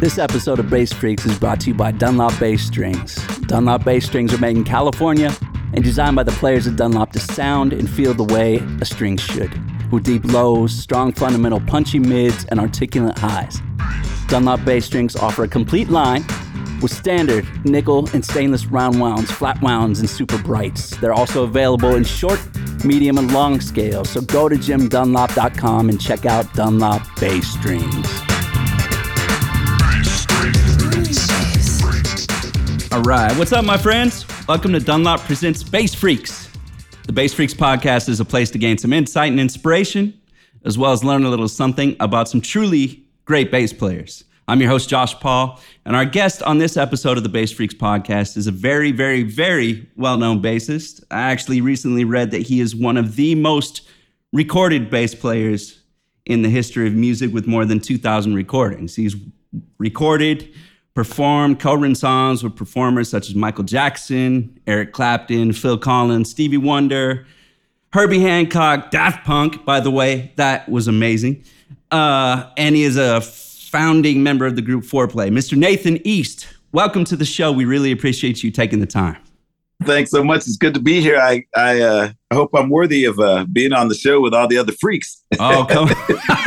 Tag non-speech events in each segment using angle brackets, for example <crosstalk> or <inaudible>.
This episode of Bass Freaks is brought to you by Dunlop Bass Strings. Dunlop Bass Strings are made in California and designed by the players at Dunlop to sound and feel the way a string should, with deep lows, strong fundamental punchy mids, and articulate highs. Dunlop Bass Strings offer a complete line with standard nickel and stainless round wounds, flat wounds, and super brights. They're also available in short, medium, and long scales. So go to jimdunlop.com and check out Dunlop Bass Strings. All right, what's up, my friends? Welcome to Dunlop Presents Bass Freaks. The Bass Freaks podcast is a place to gain some insight and inspiration, as well as learn a little something about some truly great bass players. I'm your host, Josh Paul, and our guest on this episode of the Bass Freaks podcast is a very, very, very well known bassist. I actually recently read that he is one of the most recorded bass players in the history of music with more than 2,000 recordings. He's recorded, performed, co written songs with performers such as Michael Jackson, Eric Clapton, Phil Collins, Stevie Wonder, Herbie Hancock, Daft Punk, by the way, that was amazing. Uh, and he is a founding member of the group Fourplay, Mr. Nathan East. Welcome to the show. We really appreciate you taking the time. Thanks so much. It's good to be here. I I, uh, hope I'm worthy of uh, being on the show with all the other freaks. Oh, come <laughs>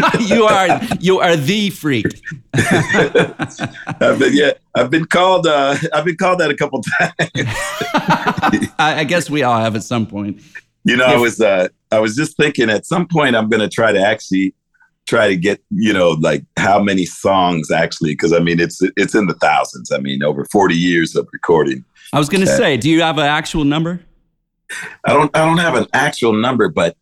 <laughs> you are you are the freak. I've been, yeah, I've been called uh, I've been called that a couple times. <laughs> I, I, guess we all have at some point. You know, if, I was uh, I was just thinking at some point I'm going to try to actually try to get you know like how many songs actually because I mean it's it's in the thousands. I mean over 40 years of recording I was going to say, do you have an actual number? I don't. I don't have an actual number, but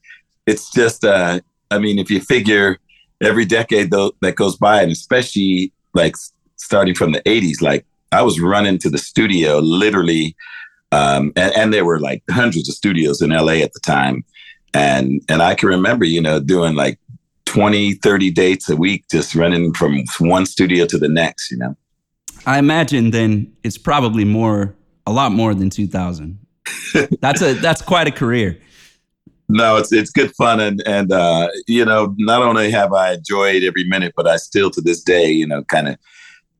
it's just. Uh, I mean, if you figure every decade though that goes by, and especially like starting from the '80s, like I was running to the studio literally, um, and, and there were like hundreds of studios in LA at the time, and and I can remember, you know, doing like 20, 30 dates a week, just running from one studio to the next, you know. I imagine then it's probably more a lot more than 2000. that's a that's quite a career. No, it's it's good fun and and uh, you know not only have I enjoyed every minute, but I still to this day you know kind of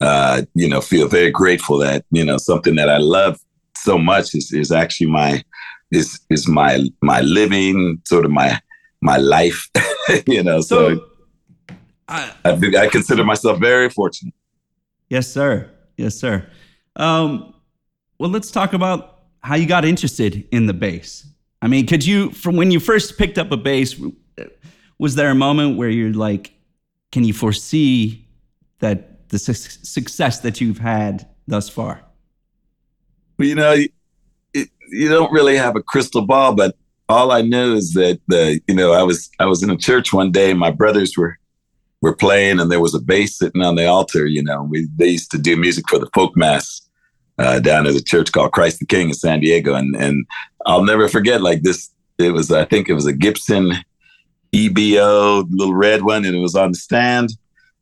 uh, you know feel very grateful that you know something that I love so much is is actually my is is my my living sort of my my life <laughs> you know so, so I, I, I consider myself very fortunate. Yes, sir. Yes, sir. Um, well, let's talk about how you got interested in the bass. I mean, could you, from when you first picked up a bass, was there a moment where you're like, can you foresee that the su- success that you've had thus far? Well, you know, it, you don't really have a crystal ball, but all I knew is that the, you know, I was I was in a church one day, and my brothers were were playing, and there was a bass sitting on the altar. You know, we they used to do music for the folk mass, uh, down at a church called Christ the King in San Diego, and and I'll never forget like this. It was I think it was a Gibson EBO little red one, and it was on the stand.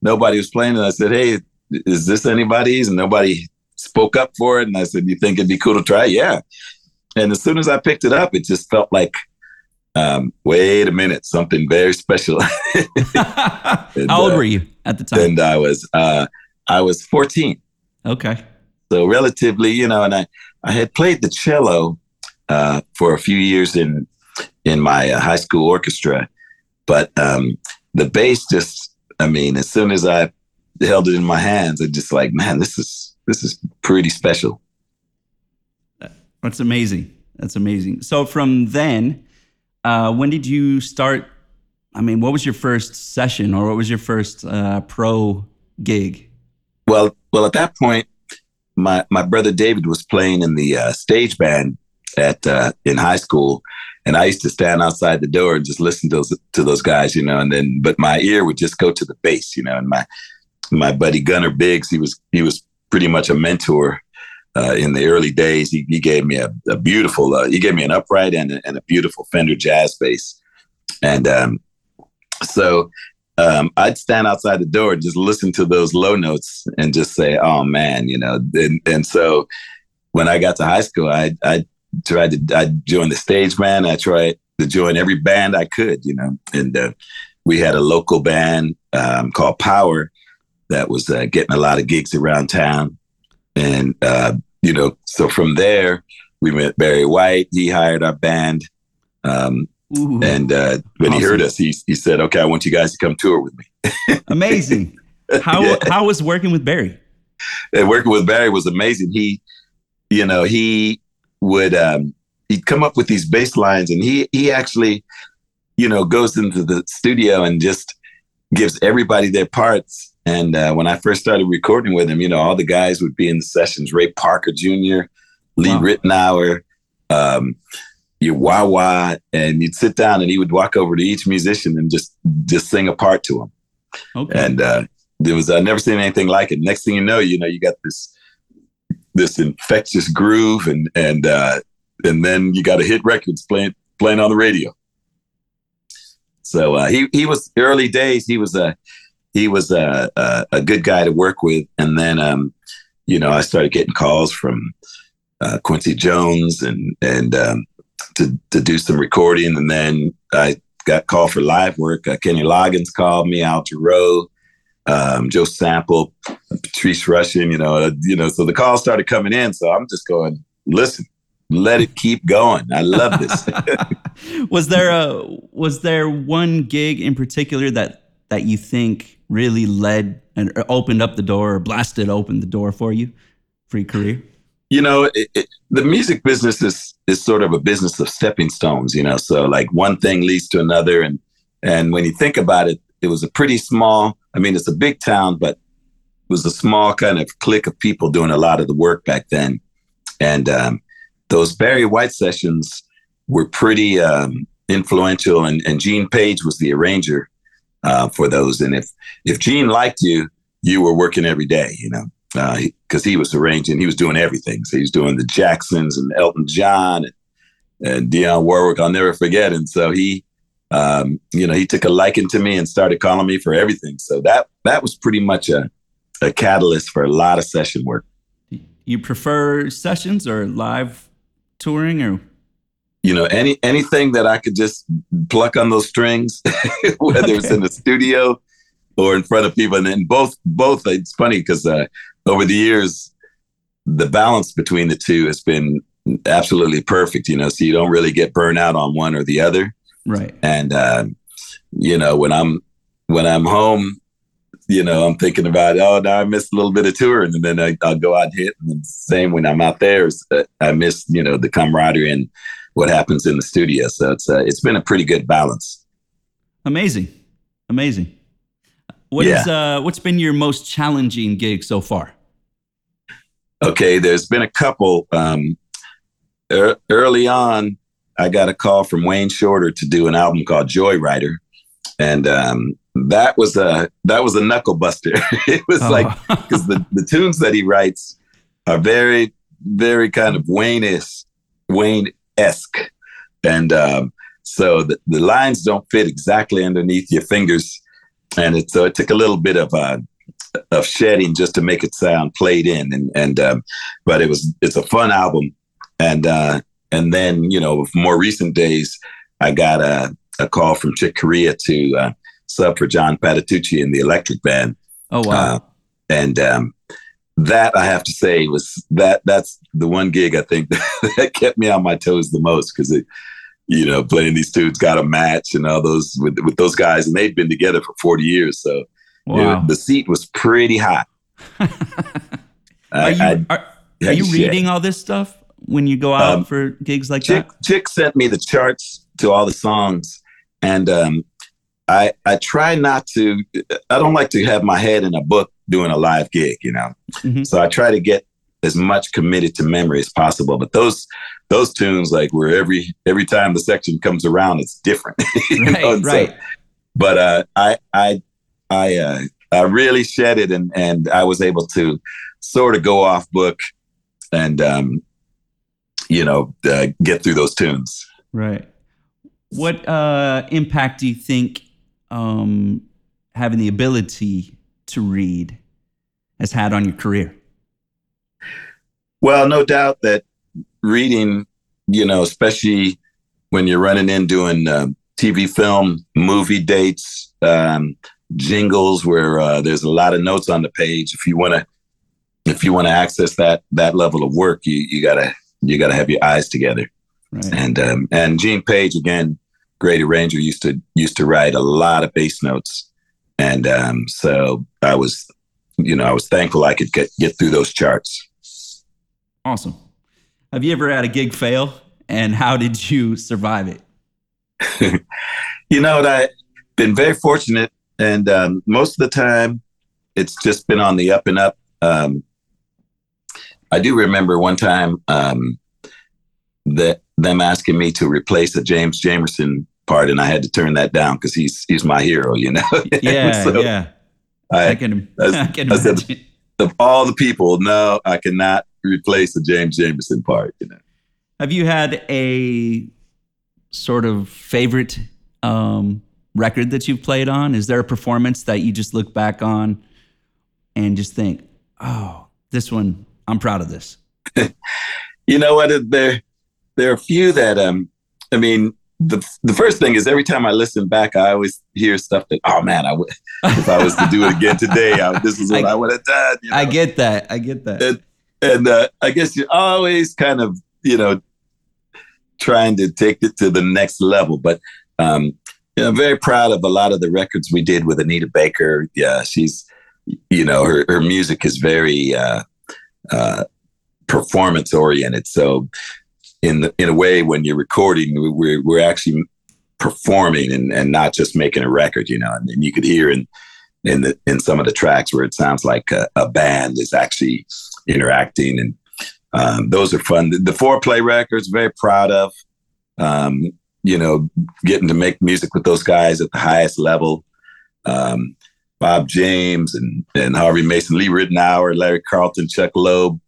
Nobody was playing, and I said, "Hey, is this anybody's?" And nobody spoke up for it. And I said, "You think it'd be cool to try?" Yeah. And as soon as I picked it up, it just felt like, um, wait a minute, something very special. <laughs> <laughs> and, How old uh, were you at the time? And I was uh, I was 14. Okay. So relatively, you know, and I, I had played the cello uh, for a few years in in my uh, high school orchestra, but um, the bass just, I mean, as soon as I held it in my hands, it just like, man, this is this is pretty special. That's amazing. That's amazing. So from then, uh, when did you start? I mean, what was your first session, or what was your first uh, pro gig? Well, well, at that point, my my brother David was playing in the uh, stage band at uh, in high school, and I used to stand outside the door and just listen to those to those guys, you know. And then, but my ear would just go to the bass, you know. And my my buddy Gunnar Biggs, he was he was pretty much a mentor uh, in the early days. He, he gave me a, a beautiful uh, he gave me an upright and a, and a beautiful Fender jazz bass, and um, so um, I'd stand outside the door, just listen to those low notes, and just say, "Oh man," you know. And, and so when I got to high school, I I tried to I joined the stage band. I tried to join every band I could, you know. And uh, we had a local band um, called Power, that was uh, getting a lot of gigs around town. And, uh, you know, so from there, we met Barry White. He hired our band. Um, Ooh, and uh, when awesome. he heard us, he, he said, okay, I want you guys to come tour with me. <laughs> Amazing. How, yeah. how was working with Barry? And working with Barry was amazing. He, you know, he would, um, he'd come up with these bass lines and he, he actually, you know, goes into the studio and just gives everybody their parts. And uh, when I first started recording with him, you know, all the guys would be in the sessions: Ray Parker Jr., Lee wow. Ritenour, um, your Wah wah, and you'd sit down and he would walk over to each musician and just just sing a part to them. Okay. And uh, there was I never seen anything like it. Next thing you know, you know, you got this this infectious groove and and uh, and then you got a hit records playing playing on the radio. So uh, he he was early days. He was a he was a, a, a good guy to work with, and then um, you know I started getting calls from uh, Quincy Jones and and um, to to do some recording, and then I got called for live work. Uh, Kenny Loggins called me, Al Jarreau, um, Joe Sample, Patrice Rushen. You know, uh, you know. So the calls started coming in. So I'm just going, listen, let it keep going. I love this. <laughs> <laughs> was there a was there one gig in particular that that you think really led and opened up the door or blasted open the door for you for your career? You know, it, it, the music business is is sort of a business of stepping stones. You know, so like one thing leads to another, and and when you think about it, it was a pretty small. I mean, it's a big town, but it was a small kind of clique of people doing a lot of the work back then, and um, those Barry White sessions were pretty um, influential, and, and Gene Page was the arranger uh, for those. And if if Gene liked you, you were working every day, you know, uh, was arranging, he was doing everything. So he was doing the Jacksons and Elton John and, and Dionne Warwick. I'll never forget. And so he, um, you know, he took a liking to me and started calling me for everything. So that that was pretty much a a catalyst for a lot of session work. You prefer sessions or live touring or you know any anything that i could just pluck on those strings <laughs> whether okay. it's in the studio or in front of people and then both both it's funny because uh, over the years the balance between the two has been absolutely perfect you know so you don't really get burned out on one or the other right and uh, you know when i'm when i'm home you know, I'm thinking about, oh, now I missed a little bit of touring, and then I, will go out and hit. And same when I'm out there, uh, I miss, you know, the camaraderie and what happens in the studio. So it's uh, it's been a pretty good balance. Amazing, amazing. What yeah. is, uh, what's been your most challenging gig so far? Okay, there's been a couple. Um, er- early on, I got a call from Wayne Shorter to do an album called Joyrider, and um, that was a that was a knuckle buster. <laughs> it was oh. like because the, the tunes that he writes are very very kind of Wayne-esque, Wayne-esque. And um, so the, the lines don't fit exactly underneath your fingers. And it, so it took a little bit of uh, of shedding just to make it sound played in. And, and um, but it was it's a fun album. And uh, and then, you know, more recent days, I got a, a call from Chick Corea to uh, sub for John Patitucci in the Electric Band. Oh wow! Uh, and um, that I have to say was that that's the one gig I think <laughs> that kept me on my toes the most because it, you know, playing these dudes got a match and all those with with those guys, and they'd been together for forty years, so wow. it, the seat was pretty hot. <laughs> are I, you, I, are, are you reading all this stuff when you go out um, for gigs like Chick, that? Chick sent me the charts to all the songs, and um, I I try not to. I don't like to have my head in a book doing a live gig, you know. Mm-hmm. So I try to get as much committed to memory as possible. But those those tunes, like where every every time the section comes around, it's different. <laughs> right, know? right. So, but uh, I I I uh, I really shed it, and and I was able to sort of go off book, and um, you know, uh, get through those tunes. Right. What uh, impact do you think um, having the ability to read has had on your career? Well, no doubt that reading, you know, especially when you're running in doing uh, TV, film, movie dates, um, jingles where uh, there's a lot of notes on the page. If you want to, if you want to access that that level of work, you you gotta you gotta have your eyes together. Right. And um, and Gene Page again, great arranger, used to used to write a lot of bass notes, and um, so I was, you know, I was thankful I could get get through those charts. Awesome. Have you ever had a gig fail, and how did you survive it? <laughs> you know, I've been very fortunate, and um, most of the time, it's just been on the up and up. Um, I do remember one time um, that them asking me to replace a James Jamerson part, and I had to turn that down because he's he's my hero, you know. <laughs> Yeah, so yeah. I, I can, <laughs> I, I can I said, of all the people, no, I cannot replace the James Jamerson part. You know. Have you had a sort of favorite um, record that you've played on? Is there a performance that you just look back on and just think, "Oh, this one, I'm proud of this." <laughs> you know what? There, there are a few that um, I mean, the the first thing is every time I listen back, I always hear stuff that, oh man, I would if I was to do it again today, I, this is <laughs> what I, I would have done. You know? I get that. I get that. And, and uh, I guess you're always kind of, you know, trying to take it to the next level. But um, you know, I'm very proud of a lot of the records we did with Anita Baker. Yeah, she's, you know, her her music is very uh, uh, performance oriented. So in the, in a way, when you're recording, we're we're actually performing and, and not just making a record, you know. And, and you could hear in in the in some of the tracks where it sounds like a, a band is actually interacting, and um, those are fun. The, the Fourplay records, very proud of. Um, you know, getting to make music with those guys at the highest level. Um, Bob James and and Harvey Mason, Lee Ritenour, Larry Carlton, Chuck Loeb,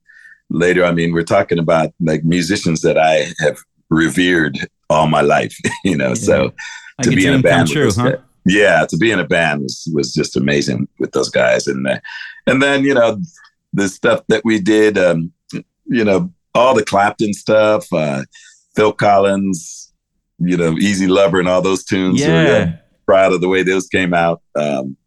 later. I mean, we're talking about like musicians that I have revered all my life, <laughs> you know. Yeah. So to be in a band, true, huh? yeah, to be in a band was was just amazing with those guys, and uh, and then you know the stuff that we did, um, you know, all the Clapton stuff, uh, Phil Collins, you know, Easy Lover, and all those tunes. Yeah, proud of the way those came out. Um,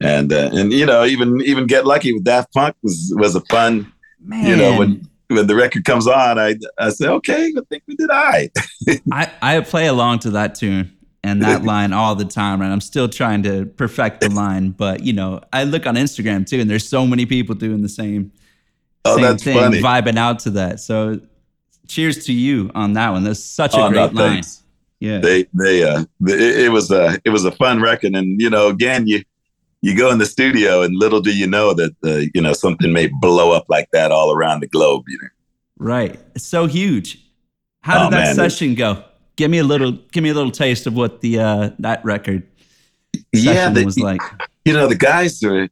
and uh, and you know even even get lucky with Daft Punk was was a fun Man. You know, when when the record comes on, I I say, okay, I think we did I. <laughs> I I play along to that tune and that <laughs> line all the time, and I'm still trying to perfect the line. But you know, I look on Instagram too, and there's so many people doing the same, oh, same that's thing, funny. vibing out to that. So, cheers to you on that one. That's such a oh, great no, line. Thanks. Yeah, they they uh, it, it was a it was a fun record, and you know, again, you you go in the studio and little do you know that uh, you know something may blow up like that all around the globe you know. Right. It's so huge. How did oh, that man, session go? Give me a little give me a little taste of what the uh that record yeah the, was like. you know the guys are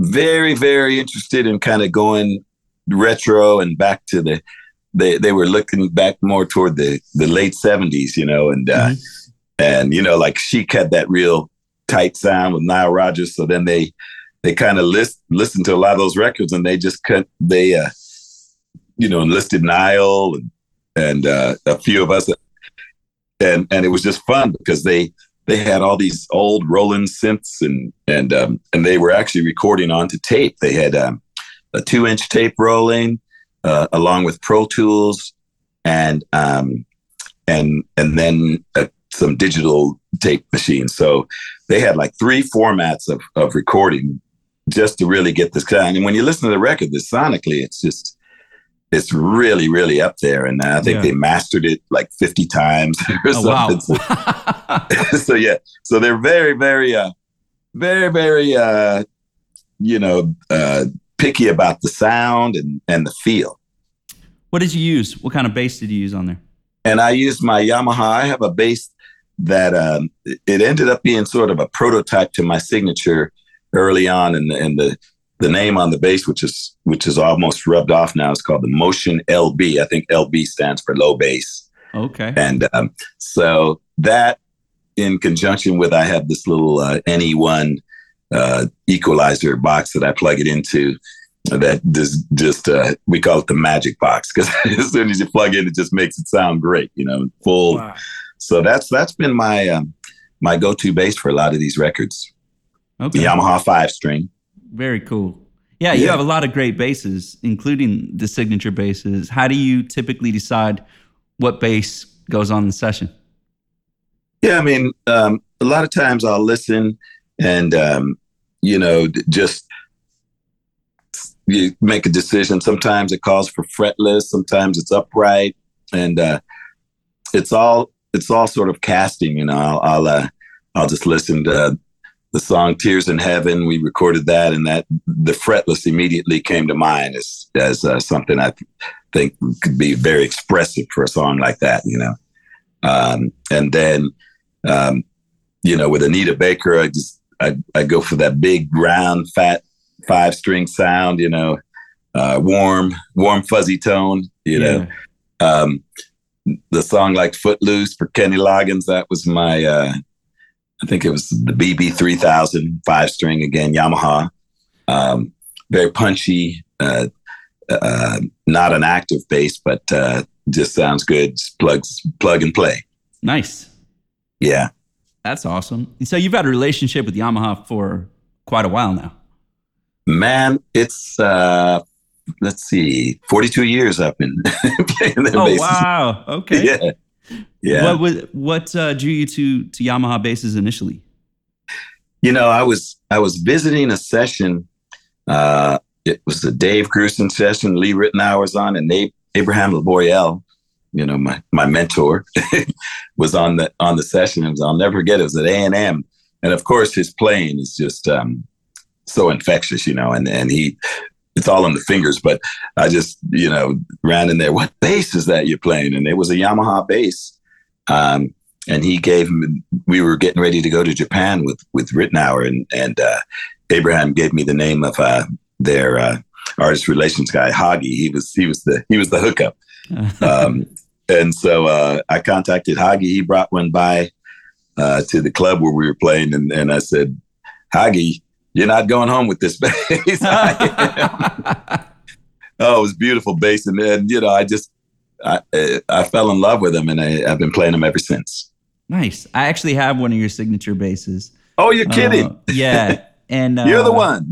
very very interested in kind of going retro and back to the they they were looking back more toward the the late 70s you know and uh mm-hmm. and you know like Chic had that real tight sound with Nile Rodgers. So then they they kind of list listened to a lot of those records and they just cut they uh you know enlisted Nile and and uh, a few of us and and it was just fun because they they had all these old Roland synths and and um, and they were actually recording onto tape. They had um, a two inch tape rolling uh, along with Pro Tools and um, and and then a some digital tape machines. So they had like three formats of, of recording just to really get this kind. And when you listen to the record, this sonically, it's just, it's really, really up there. And I think yeah. they mastered it like 50 times <laughs> or oh, something. Wow. so, <laughs> so, yeah, so they're very, very, uh, very, very, uh, you know, uh, picky about the sound and, and the feel. What did you use? What kind of bass did you use on there? And I used my Yamaha. I have a bass that um, it ended up being sort of a prototype to my signature early on, and, and the the name on the bass, which is which is almost rubbed off now, is called the Motion LB. I think LB stands for low bass. Okay. And um, so that, in conjunction with, I have this little uh, NE1 uh, equalizer box that I plug it into. That just just uh, we call it the magic box because <laughs> as soon as you plug in, it just makes it sound great. You know, full. Wow so that's that's been my um, my go to bass for a lot of these records. Okay. The Yamaha five string. Very cool. Yeah, you yeah. have a lot of great basses, including the signature basses. How do you typically decide what bass goes on the session? Yeah, I mean, um, a lot of times I'll listen and, um, you know, just you make a decision. Sometimes it calls for fretless, sometimes it's upright, and uh, it's all it's all sort of casting. You know, I'll I'll, uh, I'll just listen to the song "Tears in Heaven." We recorded that, and that the fretless immediately came to mind as as uh, something I th- think could be very expressive for a song like that. You know, um, and then um, you know with Anita Baker, I just I, I go for that big round fat five string sound, you know, uh, warm, warm, fuzzy tone, you yeah. know. Um, the song like Footloose for Kenny Loggins, that was my, uh, I think it was the BB 3000 five string again, Yamaha. Um, very punchy, uh, uh, not an active bass, but uh, just sounds good. Just plugs, plug and play. Nice. Yeah. That's awesome. So you've had a relationship with Yamaha for quite a while now. Man, it's uh let's see, 42 years I've been <laughs> playing that Oh wow. Okay. <laughs> Yeah. Yeah. What was, what uh, drew you to to Yamaha bases initially? You know, I was I was visiting a session. Uh, it was the Dave Grusin session. Lee Ritenour was on, and Nate, Abraham Laboriel, you know, my my mentor, <laughs> was on the on the session. And I'll never forget. It was at A and M, and of course, his playing is just um, so infectious, you know, and, and he, it's all in the fingers, but I just, you know, ran in there. What bass is that you're playing? And it was a Yamaha bass. Um, and he gave me, we were getting ready to go to Japan with, with Ritenour and, and, uh, Abraham gave me the name of, uh, their, uh, artist relations guy, Hagi. He was, he was the, he was the hookup. <laughs> um, and so, uh, I contacted Hagi. He brought one by, uh, to the club where we were playing. And, and I said, Hagi, you're not going home with this <laughs> bass. <laughs> oh, it was beautiful bass, and, and you know, I just I I fell in love with them, and I, have been playing them ever since. Nice. I actually have one of your signature basses. Oh, you're kidding? Uh, yeah. <laughs> And uh, you're the one.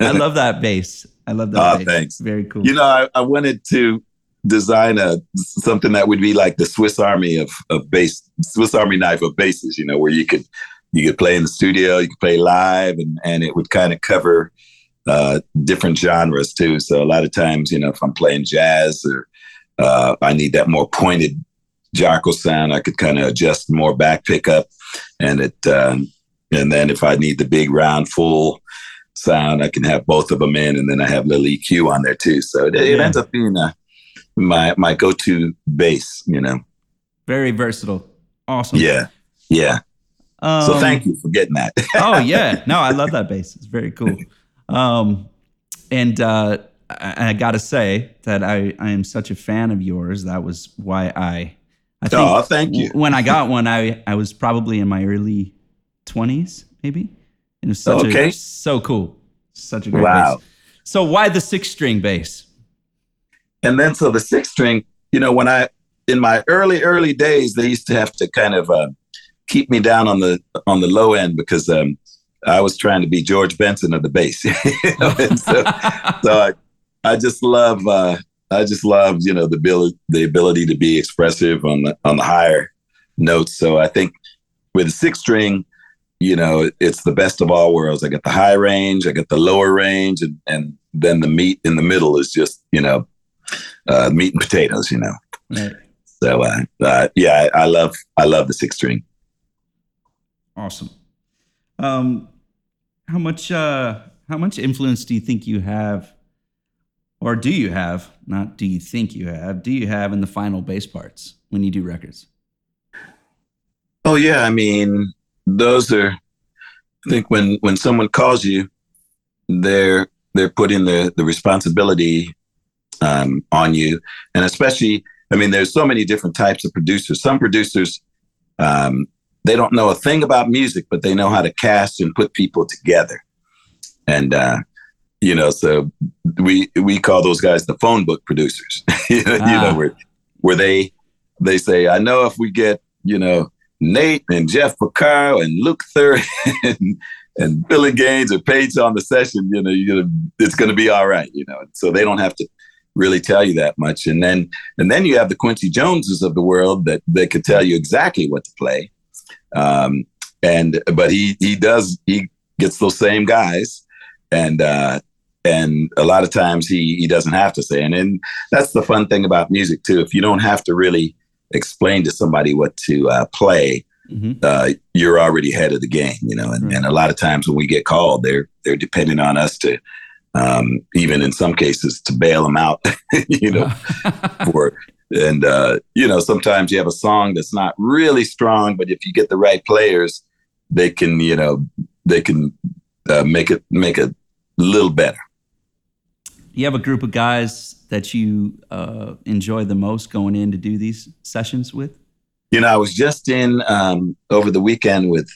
I love that bass. I love that. Oh, thanks. Very cool. You know, I, I wanted to design a something that would be like the Swiss Army of of bass, Swiss Army knife of basses. You know, where you could you could play in the studio, you could play live, and and it would kind of cover uh, different genres too. So a lot of times, you know, if I'm playing jazz or uh, I need that more pointed Jaco sound, I could kind of adjust more back pickup, and it um, and then if I need the big round full sound, I can have both of them in, and then I have little EQ on there too. So it, it ends up being a, my my go to bass, you know. Very versatile. Awesome. Yeah. Yeah. Um, so thank you for getting that. <laughs> oh yeah, no, I love that bass. It's very cool. Um, and uh, I, I got to say that I, I am such a fan of yours. That was why I. I think oh, thank you. when I got one, I I was probably in my early twenties, maybe. It was such okay. a so cool, such a great wow. bass. So why the six string bass? And then so the six string, you know, when I in my early early days, they used to have to kind of. Uh, keep me down on the on the low end because um, I was trying to be George Benson of the bass. <laughs> so, so I, I just love uh, I just love you know the ability the ability to be expressive on the on the higher notes. So I think with a six string, you know, it's the best of all worlds. I get the high range, I get the lower range, and and then the meat in the middle is just you know uh, meat and potatoes. You know. Right. So uh, uh, yeah, I, I love I love the six string. Awesome. Um, how much uh, how much influence do you think you have, or do you have? Not do you think you have? Do you have in the final bass parts when you do records? Oh yeah, I mean those are. I think when when someone calls you, they're they're putting the the responsibility um, on you, and especially, I mean, there's so many different types of producers. Some producers um, they don't know a thing about music, but they know how to cast and put people together. And uh, you know, so we we call those guys the phone book producers. <laughs> you know, ah. where where they they say, I know if we get you know Nate and Jeff Porcaro and Luke Third <laughs> and, and Phillinganes or Paich on the session, you know, gonna, it's going to be all right, you know. So they don't have to really tell you that much. And then and then you have the Quincy Joneses of the world that that could tell you exactly what to play. Um, and but he he does he gets those same guys, and uh, and a lot of times he he doesn't have to say. And and that's the fun thing about music too. If you don't have to really explain to somebody what to uh, play, mm-hmm. uh, you're already ahead of the game, you know. And, right. and, a lot of times when we get called, they're they're depending on us to, um, even in some cases, to bail them out, <laughs> you know, <laughs> for. And uh, you know, sometimes you have a song that's not really strong, but if you get the right players, they can, you know, they can uh, make it make it a little better. You have a group of guys that you uh, enjoy the most going in to do these sessions with? You know, I was just in um, over the weekend with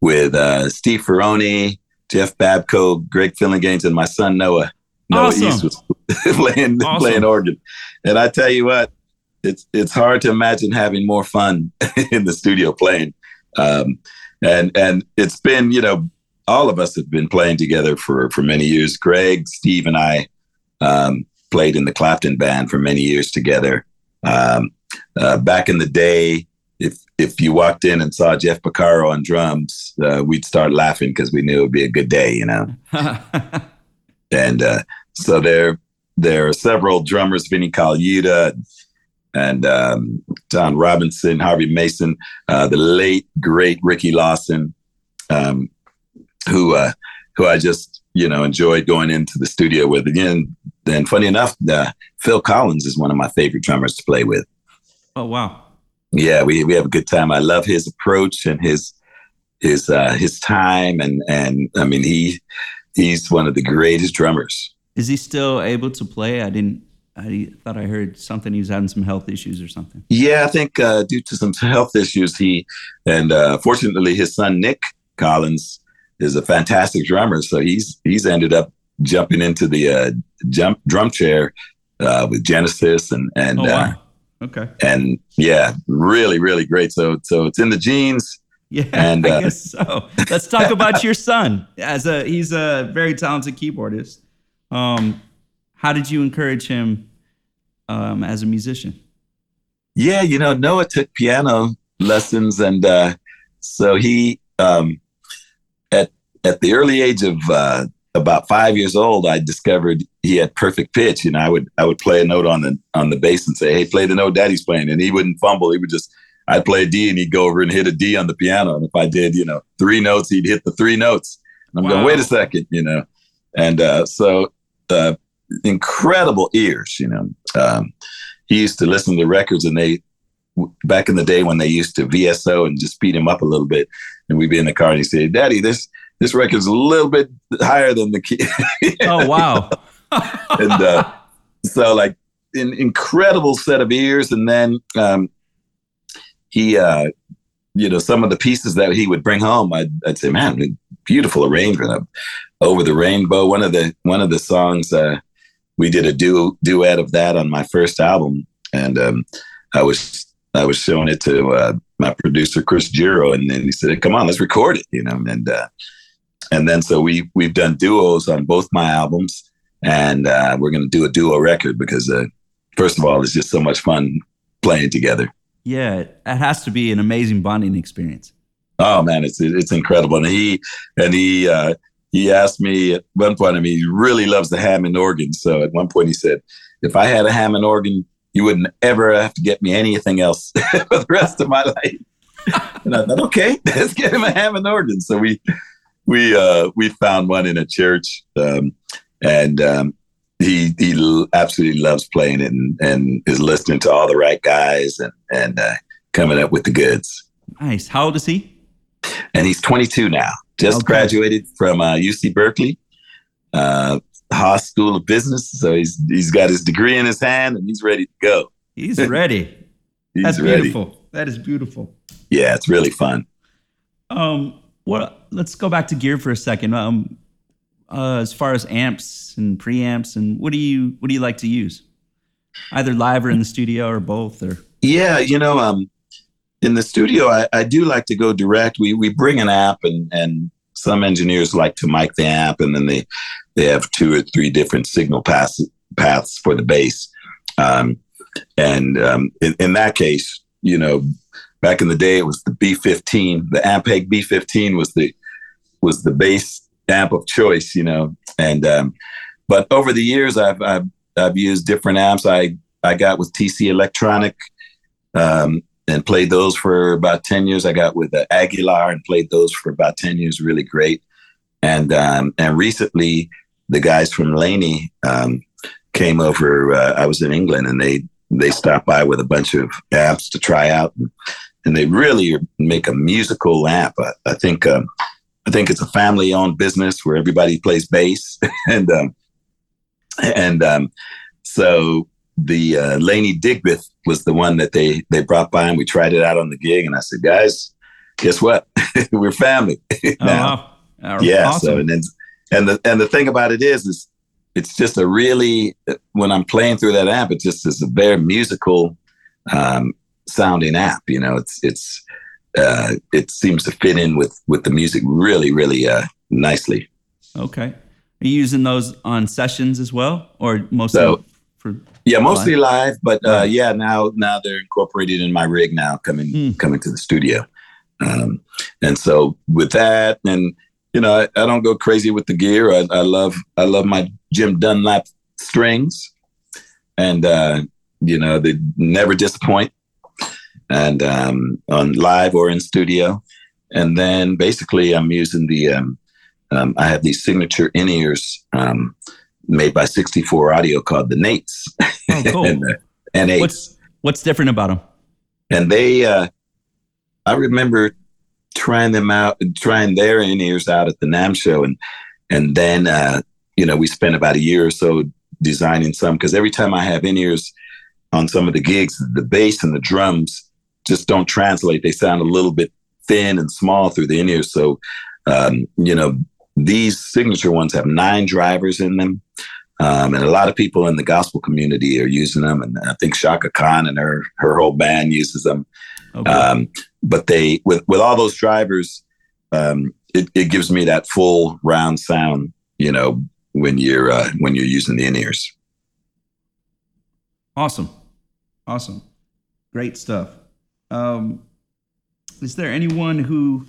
with uh, Steve Ferrone, Jeff Babko, Greg Phillinganes, and my son Noah. Noah awesome. East was <laughs> playing awesome. playing organ, and I tell you what, it's it's hard to imagine having more fun <laughs> in the studio playing. Um, and and it's been you know all of us have been playing together for for many years. Greg, Steve, and I. Um, played in the Clapton band for many years together. Um, uh, back in the day, if if you walked in and saw Jeff Porcaro on drums, uh, we'd start laughing because we knew it would be a good day, you know. <laughs> and uh, so there there are several drummers, Vinnie Colaiuta and um, Don Robinson, Harvey Mason, uh, the late great Ricky Lawson, um, who uh, who I just you know enjoyed going into the studio with. Again, and funny enough, uh, Phil Collins is one of my favorite drummers to play with. Oh wow! Yeah, we we have a good time. I love his approach and his his uh, his time, and and I mean he he's one of the greatest drummers. Is he still able to play? I didn't. I thought I heard something. He's having some health issues or something. Yeah, I think uh, due to some health issues, he and uh, fortunately his son Nick Collins is a fantastic drummer. So he's he's ended up jumping into the uh, jump drum chair uh, with Genesis and and oh, wow. uh, okay and yeah, really really great. So so it's in the genes. Yeah, and, I uh, guess so. Let's talk about your son. As a he's a very talented keyboardist. Um, how did you encourage him um, as a musician? Yeah, you know, Noah took piano lessons, and uh, so he um, at at the early age of uh, about five years old, I discovered he had perfect pitch. You know, I would I would play a note on the on the bass and say, "Hey, play the note Daddy's playing," and he wouldn't fumble. He would just I'd play a D and he'd go over and hit a D on the piano. And if I did, you know, three notes, he'd hit the three notes. And I'm wow. going, wait a second, you know. And uh, so uh, incredible ears, you know. Um, he used to listen to records and they back in the day when they used to VSO and just speed him up a little bit. And we'd be in the car and he'd say, Daddy, this this record's a little bit higher than the key. <laughs> oh wow! and uh, so like an incredible set of ears, and then um, he, uh, you know, some of the pieces that he would bring home, I'd, I'd say, man, beautiful arrangement of "Over the Rainbow." One of the one of the songs uh, we did a du- duet of that on my first album, and um, I was I was showing it to uh, my producer Chris Gero, and then he said, "Come on, let's record it," you know, and uh, and then so we we've done duos on both my albums, and uh, we're going to do a duo record because uh, first of all, it's just so much fun playing together. Yeah, it has to be an amazing bonding experience. Oh man, it's it's incredible, and he and he uh, he asked me at one point. I mean, he really loves the Hammond organ. So at one point, he said, "If I had a Hammond organ, you wouldn't ever have to get me anything else <laughs> for the rest of my life." and I thought, okay, <laughs> let's get him a Hammond organ. So we we uh, we found one in a church, um, and um, he he absolutely loves playing it and, and is listening to all the right guys and and uh, coming up with the goods. Nice. How old is he? And he's 22 now. Just okay. graduated from uh, UC Berkeley, uh, Haas School of Business. So he's he's got his degree in his hand and he's ready to go. He's <laughs> ready. he's That's ready. beautiful. That is beautiful. Yeah, it's really fun. Um, well, let's go back to gear for a second. Um, uh, as far as amps and preamps, and what do you what do you like to use? Either live or in the studio or both, or yeah, you know, um, in the studio, I, I do like to go direct. We we bring an app, and and some engineers like to mic the amp, and then they they have two or three different signal paths paths for the bass. Um, and um, in, in that case, you know, back in the day, it was the B15. The Ampeg B15 was the was the bass amp of choice, you know. And um, but over the years, I've, I've I've used different amps. I I got with TC Electronic um, and played those for about ten years. I got with uh, Aguilar and played those for about ten years. Really great. And um, and recently, the guys from Laney um, came over. Uh, I was in England, and they they stopped by with a bunch of amps to try out, and, and they really make a musical amp. I, I think um, I think it's a family-owned business where everybody plays bass, <laughs> and um, and um, so the uh, Laney Digbeth was the one that they they brought by, and we tried it out on the gig. And I said, guys, guess what? <laughs> We're family <laughs> now. Oh, wow. Yeah. Awesome. So and then and the and the thing about it is is it's just a really when I'm playing through that amp, it just is a very musical um, sounding app. You know, it's it's uh, it seems to fit in with with the music really really uh, nicely. Okay, are you using those on sessions as well, or mostly so, for? Yeah, mostly live, live but uh, yeah, now now they're incorporated in my rig now, coming mm. coming to the studio, um, and so with that, and you know, I, I don't go crazy with the gear. I, I, love I love my Jim Dunlop strings, and uh, you know they never disappoint and um, on live or in studio. And then basically, I'm using the um, um, I have these signature in ears um, made by 64 Audio called the Nates. Oh, <laughs> cool. and, uh, and what's what's different about them? And they, uh, I remember trying them out, trying their in ears out at the NAMM show, and and then uh, you know we spent about a year or so designing some because every time I have in ears on some of the gigs, the bass and the drums just don't translate. They sound a little bit thin and small through the in ears. So, um, you know, these signature ones have nine drivers in them. Um, and a lot of people in the gospel community are using them. And I think Chaka Khan and her, her whole band uses them. Okay. Um, but they, with, with all those drivers, um, it, it gives me that full round sound, you know, when you're, uh, when you're using the in ears. Awesome. Awesome. Great stuff. Um, is there anyone who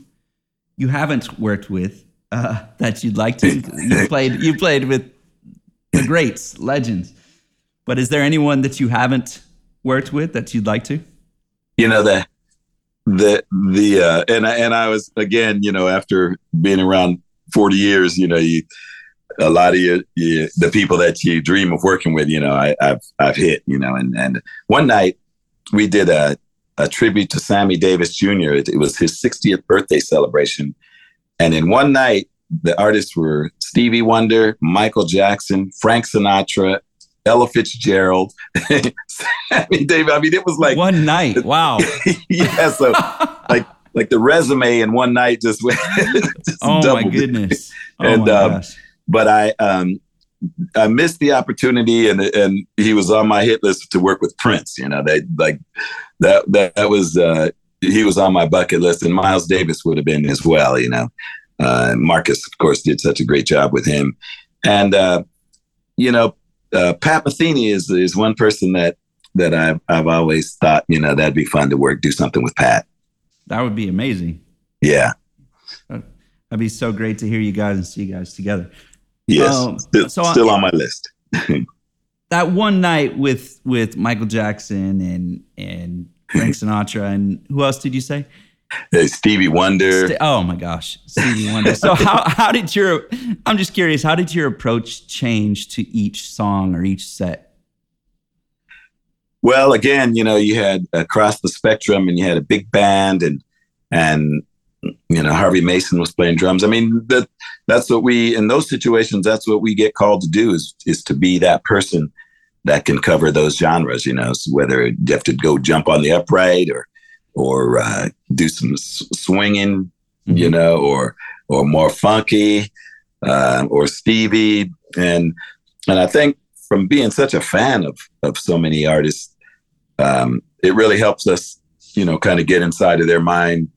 you haven't worked with uh, that you'd like to? <laughs> you played you played with the greats, legends, but is there anyone that you haven't worked with that you'd like to? You know the the the uh, and I, and I was again, you know, after being around forty years, you know, you a lot of you, you, the people that you dream of working with, you know, I, have I've hit, you know, and and one night we did a a tribute to Sammy Davis Jr. It, it, was his 60th birthday celebration. And in one night, the artists were Stevie Wonder, Michael Jackson, Frank Sinatra, Ella Fitzgerald, <laughs> Sammy Davis. I mean, it was like one night. <laughs> Wow. <laughs> yeah. So, like, like the resume in one night just went. just oh my goodness. Oh and, my um, gosh. But I, um, I missed the opportunity, and and he was on my hit list to work with Prince. You know, they like that that, that was uh, he was on my bucket list, and Miles Davis would have been as well. You know, uh, Marcus, of course, did such a great job with him, and uh, you know, uh, Pat Metheny is is one person that that I've I've always thought you know that'd be fun to work do something with Pat. That would be amazing. Yeah, that'd be so great to hear you guys and see you guys together. Yes, um, still, so still on my list. <laughs> that one night with with Michael Jackson and and Frank <laughs> Sinatra and who else did you say? Uh, Stevie Wonder. St- oh my gosh, Stevie Wonder. So <laughs> how how did your I'm just curious, how did your approach change to each song or each set? Well, again, you know, you had across the spectrum and you had a big band and and you know Harvey Mason was playing drums. I mean that that's what we in those situations that's what we get called to do is is to be that person that can cover those genres. You know, so whether you have to go jump on the upright or or uh, do some swinging, mm-hmm. you know, or or more funky uh, or Stevie and and I think from being such a fan of of so many artists, um, it really helps us you know, kind of get inside of their mind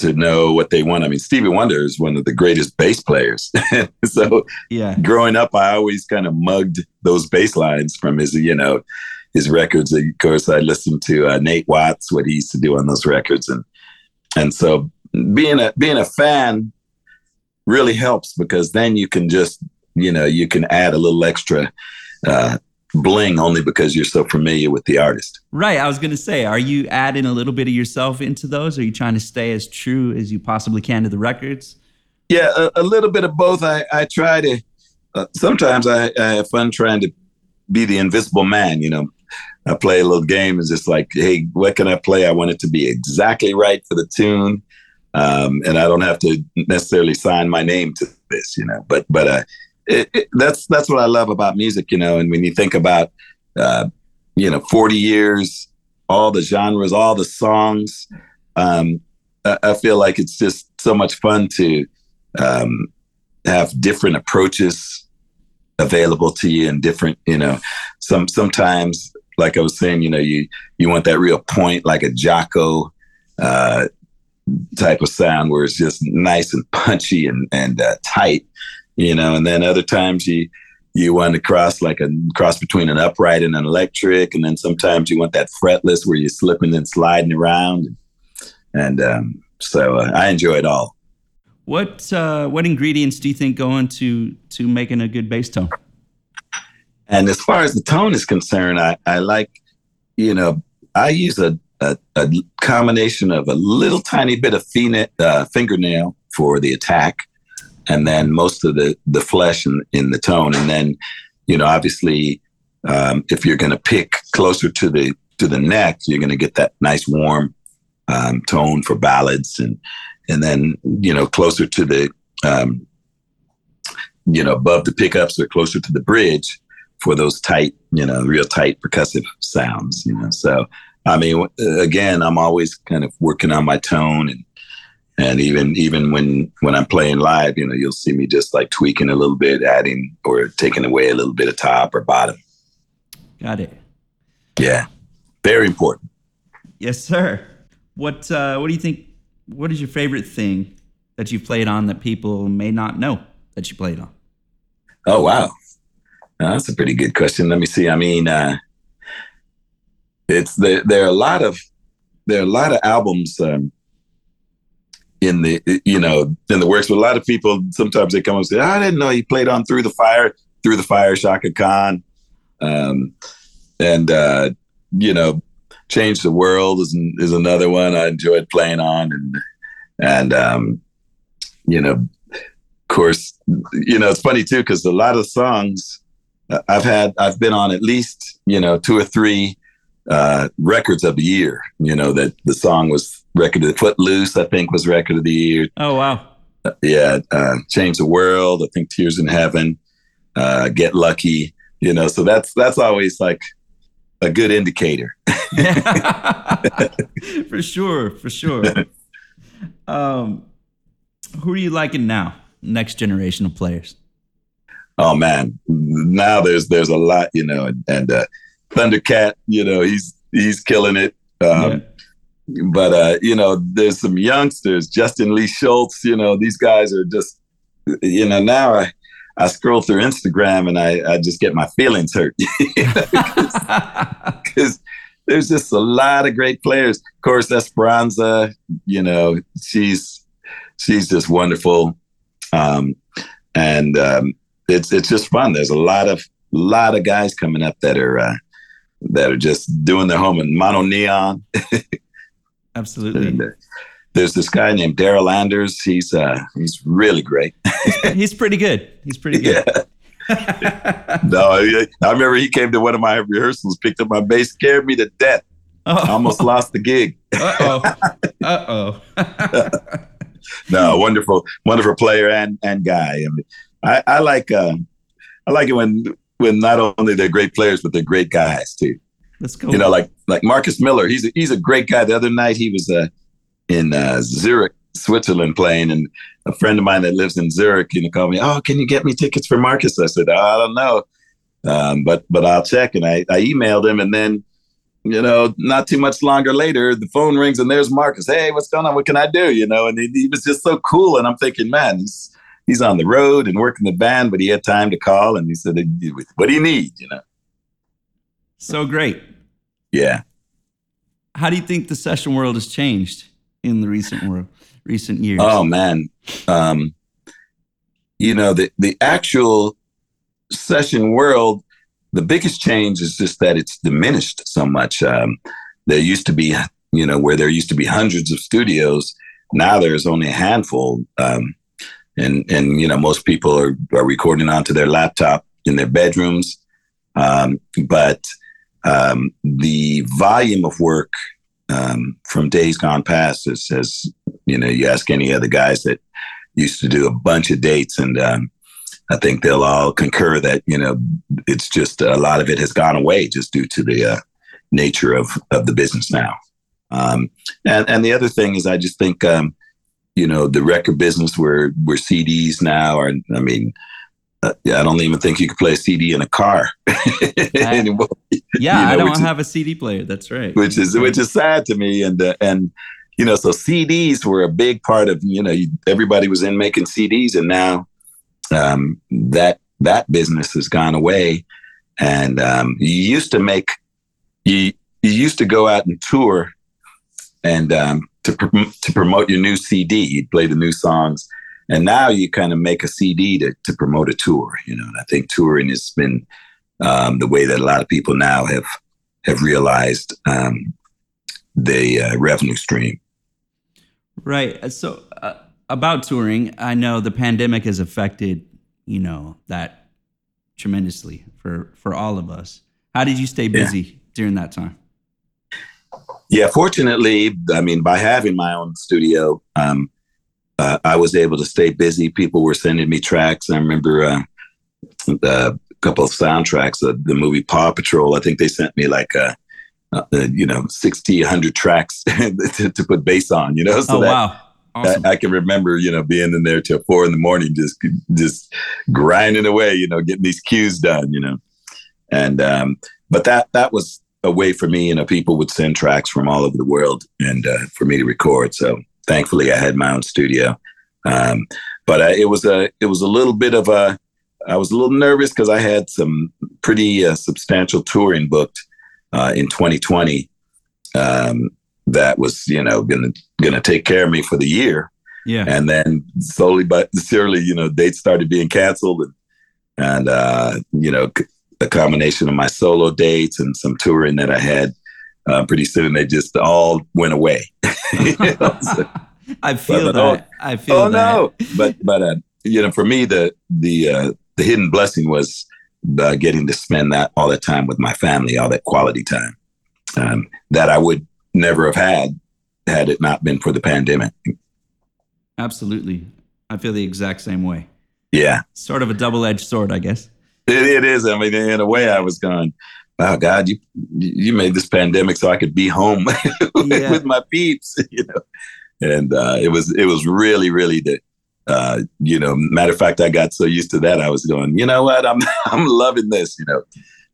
to know what they want. I mean, Stevie Wonder is one of the greatest bass players. <laughs> so Yeah. growing up, I always kind of mugged those bass lines from his, you know, his records. Of course, I listened to uh, Nate Watts, what he used to do on those records, and and so being a being a fan really helps because then you can just you know you can add a little extra uh, bling only because you're so familiar with the artist. Right. I was going to say, are you adding a little bit of yourself into those? Are you trying to stay as true as you possibly can to the records? Yeah, a, a little bit of both. I, I try to. Uh, sometimes I, I have fun trying to be the invisible man. You know, I play a little game. It's just like, hey, what can I play? I want it to be exactly right for the tune, um, and I don't have to necessarily sign my name to this. You know, but but uh, it, that's that's what I love about music. You know, and when you think about, uh, you know, forty years, all the genres, all the songs. Um, I, I feel like it's just so much fun to um, have different approaches available to you and different you know some sometimes like i was saying you know you you want that real point like a Jaco uh, type of sound where it's just nice and punchy and and uh, tight you know and then other times you you want to cross like a cross between an upright and an electric and then sometimes you want that fretless where you're slipping and sliding around. And um, so uh, i enjoy it all. What uh, what ingredients do you think go into to making a good bass tone? And as far as the tone is concerned, I, I like, you know, I use a, a, a combination of a little tiny bit of fina- uh, fingernail for the attack, and then most of the, the flesh in, in the tone. And then, you know, obviously, um, if you're going to pick closer to the to the neck, you're going to get that nice warm um, tone for ballads, and and then you know closer to the um, you know above the pickups or closer to the bridge for those tight, you know, real tight percussive sounds, you know. So, I mean, again, I'm always kind of working on my tone and and even even when when I'm playing live, you know, you'll see me just like tweaking a little bit, adding or taking away a little bit of top or bottom. Got it. Yeah. Very important. Yes, sir. What uh, what do you think? What is your favorite thing that you've played on that people may not know that you played on? Oh wow. That's a pretty good question. Let me see. I mean, uh, it's there. There are a lot of there are a lot of albums um, in the you know in the works. But a lot of people sometimes they come up and say, "I didn't know you played on Through the Fire." Through the Fire, Chaka Khan, um, and uh, you know, Change the World is is another one I enjoyed playing on, and and um, you know, of course, you know it's funny too because a lot of songs I've had I've been on at least you know two or three uh, records of the year. You know that the song was record of the Footloose, I think was record of the year. Oh wow! Uh, yeah, uh, Change the World. I think Tears in Heaven, uh, Get Lucky. You know, so that's that's always like a good indicator. <laughs> <laughs> for sure, for sure. <laughs> Um, who are you liking now? Next generation of players. Oh man, now there's there's a lot, you know, and, and uh, Thundercat, you know, he's he's killing it. Um, yeah. But uh, you know, there's some youngsters, Justin Lee Schultz. You know, these guys are just, you know, now I I scroll through Instagram and I I just get my feelings hurt <laughs> because there's just a lot of great players. Of course, Esperanza, you know, she's she's just wonderful, um, and um, it's it's just fun. There's a lot of lot of guys coming up that are uh, that are just doing their home in MonoNeon. <laughs> Absolutely. And, uh, there's this guy named Daryl Anders. He's uh, he's really great. <laughs> he's pretty good. He's pretty good. Yeah. <laughs> no, I, I remember he came to one of my rehearsals, picked up my bass, scared me to death. Oh. I almost lost the gig. Uh oh. Uh oh. no, wonderful, wonderful player and and guy. I mean, I, I like uh, I like it when when not only they're great players but they're great guys too. Let's go. You know, like like Marcus Miller. He's a, he's a great guy. The other night he was uh, in uh, Zurich, Switzerland, playing, and a friend of mine that lives in Zurich, you know, called me. Oh, can you get me tickets for Marcus? I said, oh, I don't know, um, but but I'll check. And I I emailed him, and then you know, not too much longer later, the phone rings and there's Marcus. Hey, what's going on? What can I do? You know, and he, he was just so cool. And I'm thinking, man, he's he's on the road and working the band, but he had time to call and he said, "What do you need?" You know. So great. Yeah. How do you think the session world has changed in the recent world, recent years? Oh man, um, you know the the actual session world. The biggest change is just that it's diminished so much. Um, there used to be, you know, where there used to be hundreds of studios. Now there's only a handful. Um, and and you know most people are, are recording onto their laptop in their bedrooms um, but um, the volume of work um, from days gone past is, has you know you ask any of the guys that used to do a bunch of dates and um, I think they'll all concur that you know it's just a lot of it has gone away just due to the uh, nature of of the business now. Um, and and the other thing is I just think um, you know the record business where where CDs now are. I mean, uh, I don't even think you could play a CD in a car <laughs> anymore. Yeah, you know, I don't have is, a CD player. That's right. Which is which is sad to me, and uh, and you know, so CDs were a big part of you know everybody was in making CDs, and now um, that that business has gone away. And um, you used to make you you used to go out and tour and um, to pr- to promote your new CD. You'd play the new songs, and now you kind of make a CD to to promote a tour. You know, and I think touring has been um, the way that a lot of people now have have realized um, the uh, revenue stream. Right. Uh, so uh, about touring, I know the pandemic has affected you know that tremendously for for all of us. How did you stay busy yeah. during that time? Yeah, fortunately, I mean, by having my own studio, um, uh, I was able to stay busy. People were sending me tracks. I remember uh, a couple of soundtracks of the movie Paw Patrol. I think they sent me like a, uh, a you know, 60, 100 tracks <laughs> to, to, put bass on, you know? So oh, that, wow. Awesome. I, I, can remember, you know, being in there till four in the morning, just just grinding away, you know, getting these cues done, you know. And um, but that that was a way for me. You know, people would send tracks from all over the world and uh, for me to record. So thankfully, I had my own studio. Um, but uh, it was a it was a little bit of a I was a little nervous because I had some pretty uh, substantial touring booked uh, in 2020. Um, that was you know gonna gonna take care of me for the year. Yeah. And then slowly but surely, you know, dates started being canceled and and uh, you know, a combination of my solo dates and some touring that I had. Uh, pretty soon they just all went away. <laughs> so, <laughs> I feel but, that. Oh, I feel oh, that. no! But but uh, you know, for me, the the uh, the hidden blessing was uh, getting to spend that all that time with my family, all that quality time um, that I would never have had had it not been for the pandemic. Absolutely, I feel the exact same way. Yeah, sort of a double edged sword, I guess. It, it is. I mean, in a way, I was going, "Wow, God, you you made this pandemic so I could be home <laughs> yeah. with my peeps," <laughs> you know. And uh, it was it was really really the uh, you know matter of fact I got so used to that I was going you know what I'm <laughs> I'm loving this you know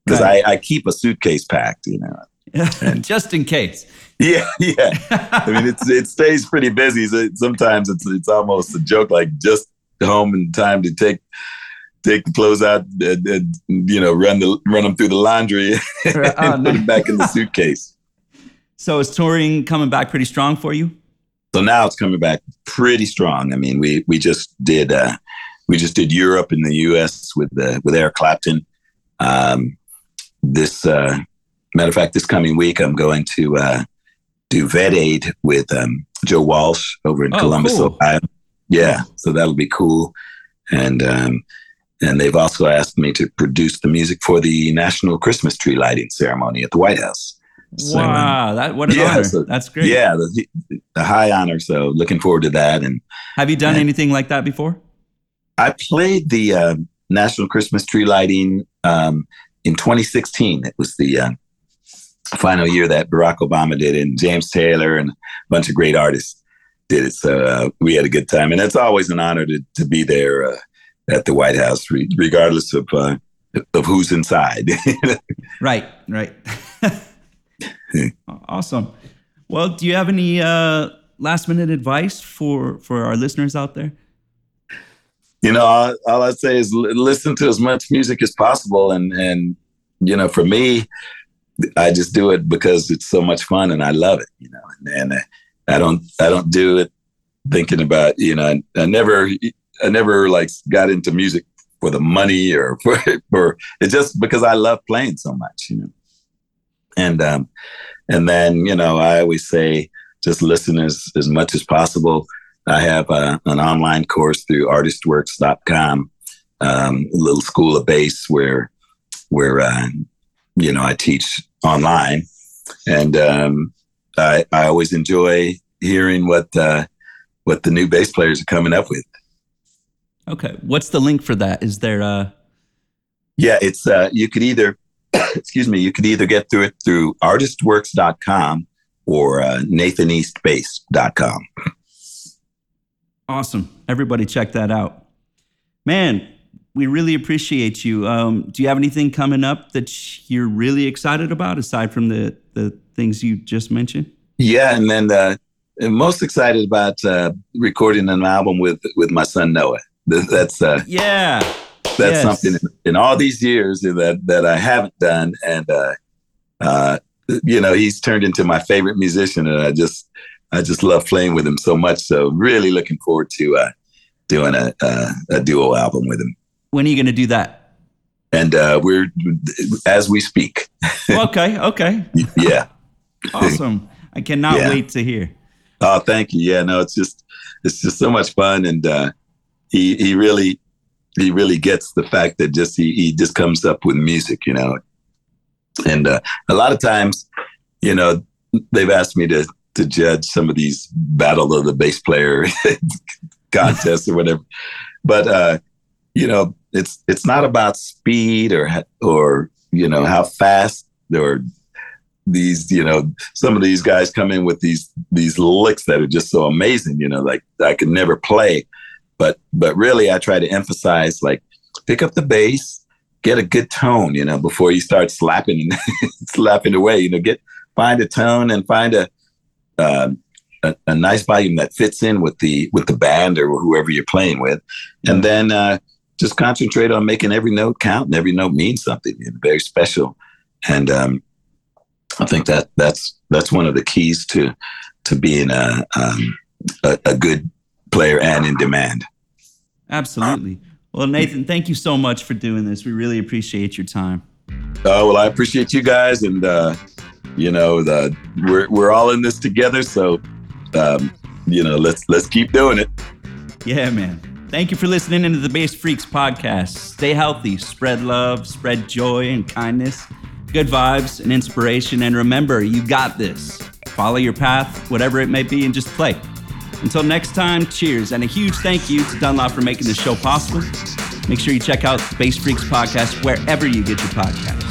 because right. I, I keep a suitcase packed you know and, just in case yeah yeah I mean it's it stays pretty busy so sometimes it's it's almost a joke like just home in time to take take the clothes out and, and, you know run the run them through the laundry <laughs> and oh, put them back in the suitcase. So is touring coming back pretty strong for you? So now it's coming back pretty strong. I mean, we we just did uh, we just did Europe and the U.S. with uh, with Eric Clapton. Um, this uh, matter of fact, this coming week I'm going to uh, do Vet Aid with um, Joe Walsh over in oh, Columbus, cool. Ohio. Yeah, so that'll be cool. And um, and they've also asked me to produce the music for the national Christmas tree lighting ceremony at the White House. So, wow, um, that what an yeah, honor! So, That's great. Yeah, the, the, high honor. So looking forward to that. And have you done and anything like that before? I played the uh, national Christmas tree lighting um, in 2016. It was the uh, final year that Barack Obama did, and James Taylor and a bunch of great artists did it. So uh, we had a good time, and it's always an honor to to be there uh, at the White House, regardless of uh, of who's inside. <laughs> right, right. <laughs> awesome. Well, do you have any uh, last minute advice for for our listeners out there? You know, all, all I say is l- listen to as much music as possible, and and you know, for me, I just do it because it's so much fun and I love it. You know, and, and I don't I don't do it thinking about you know I, I never I never like got into music for the money or <laughs> for for it's just because I love playing so much. You know, and um and then you know I always say just listen as as much as possible. I have a, an online course through artistworks.com, um, a little school of bass where where uh, you know I teach online, and um, I I always enjoy hearing what uh, what the new bass players are coming up with. Okay, what's the link for that? Is there a? Yeah, it's uh, you could either <coughs> excuse me, you could either get through it through artistworks.com or uh, nathaneastbass.com. Awesome. Everybody check that out. Man, we really appreciate you. Um, do you have anything coming up that you're really excited about aside from the, the things you just mentioned? Yeah, and then uh, I'm most excited about uh, recording an album with with my son Noah. That's uh, yeah, that's yes. something in, in, all these years that that I haven't done, and uh, uh, you know he's turned into my favorite musician, and I just I just love playing with him so much. So really looking forward to uh, doing a, a, a duo album with him. When are you going to do that? And uh, we're as we speak. <laughs> okay. Okay. yeah. awesome. I cannot yeah. wait to hear. Oh, thank you. Yeah, no, it's just it's just so much fun, and uh, he he really he really gets the fact that just he he just comes up with music, you know. And uh, a lot of times, you know, they've asked me to to judge some of these battle of the bass player <laughs> contests or whatever, but uh, you know, it's it's not about speed or or you know how fast or these you know some of these guys come in with these these licks that are just so amazing you know like i could never play but but really i try to emphasize like pick up the bass get a good tone you know before you start slapping <laughs> slapping away you know get find a tone and find a, uh, a a, nice volume that fits in with the with the band or whoever you're playing with. And then uh, just concentrate on making every note count and every note mean something you know, very special. And um, I think that that's that's one of the keys to to being a um, a, a, good player and in demand. Absolutely. Well, Nathan, thank you so much for doing this. We really appreciate your time. Uh, well, I appreciate you guys, and uh, you know, the, we're we're all in this together. So, um, you know, let's let's keep doing it. Yeah, man. Thank you for listening into the Bass Freaks podcast. Stay healthy, spread love, spread joy and kindness good vibes and inspiration. And remember, you got this. Follow your path, whatever it may be, and just play. Until next time, cheers. And a huge thank you to Dunlop for making this show possible. Make sure you check out Bass Freaks podcast wherever you get your podcast.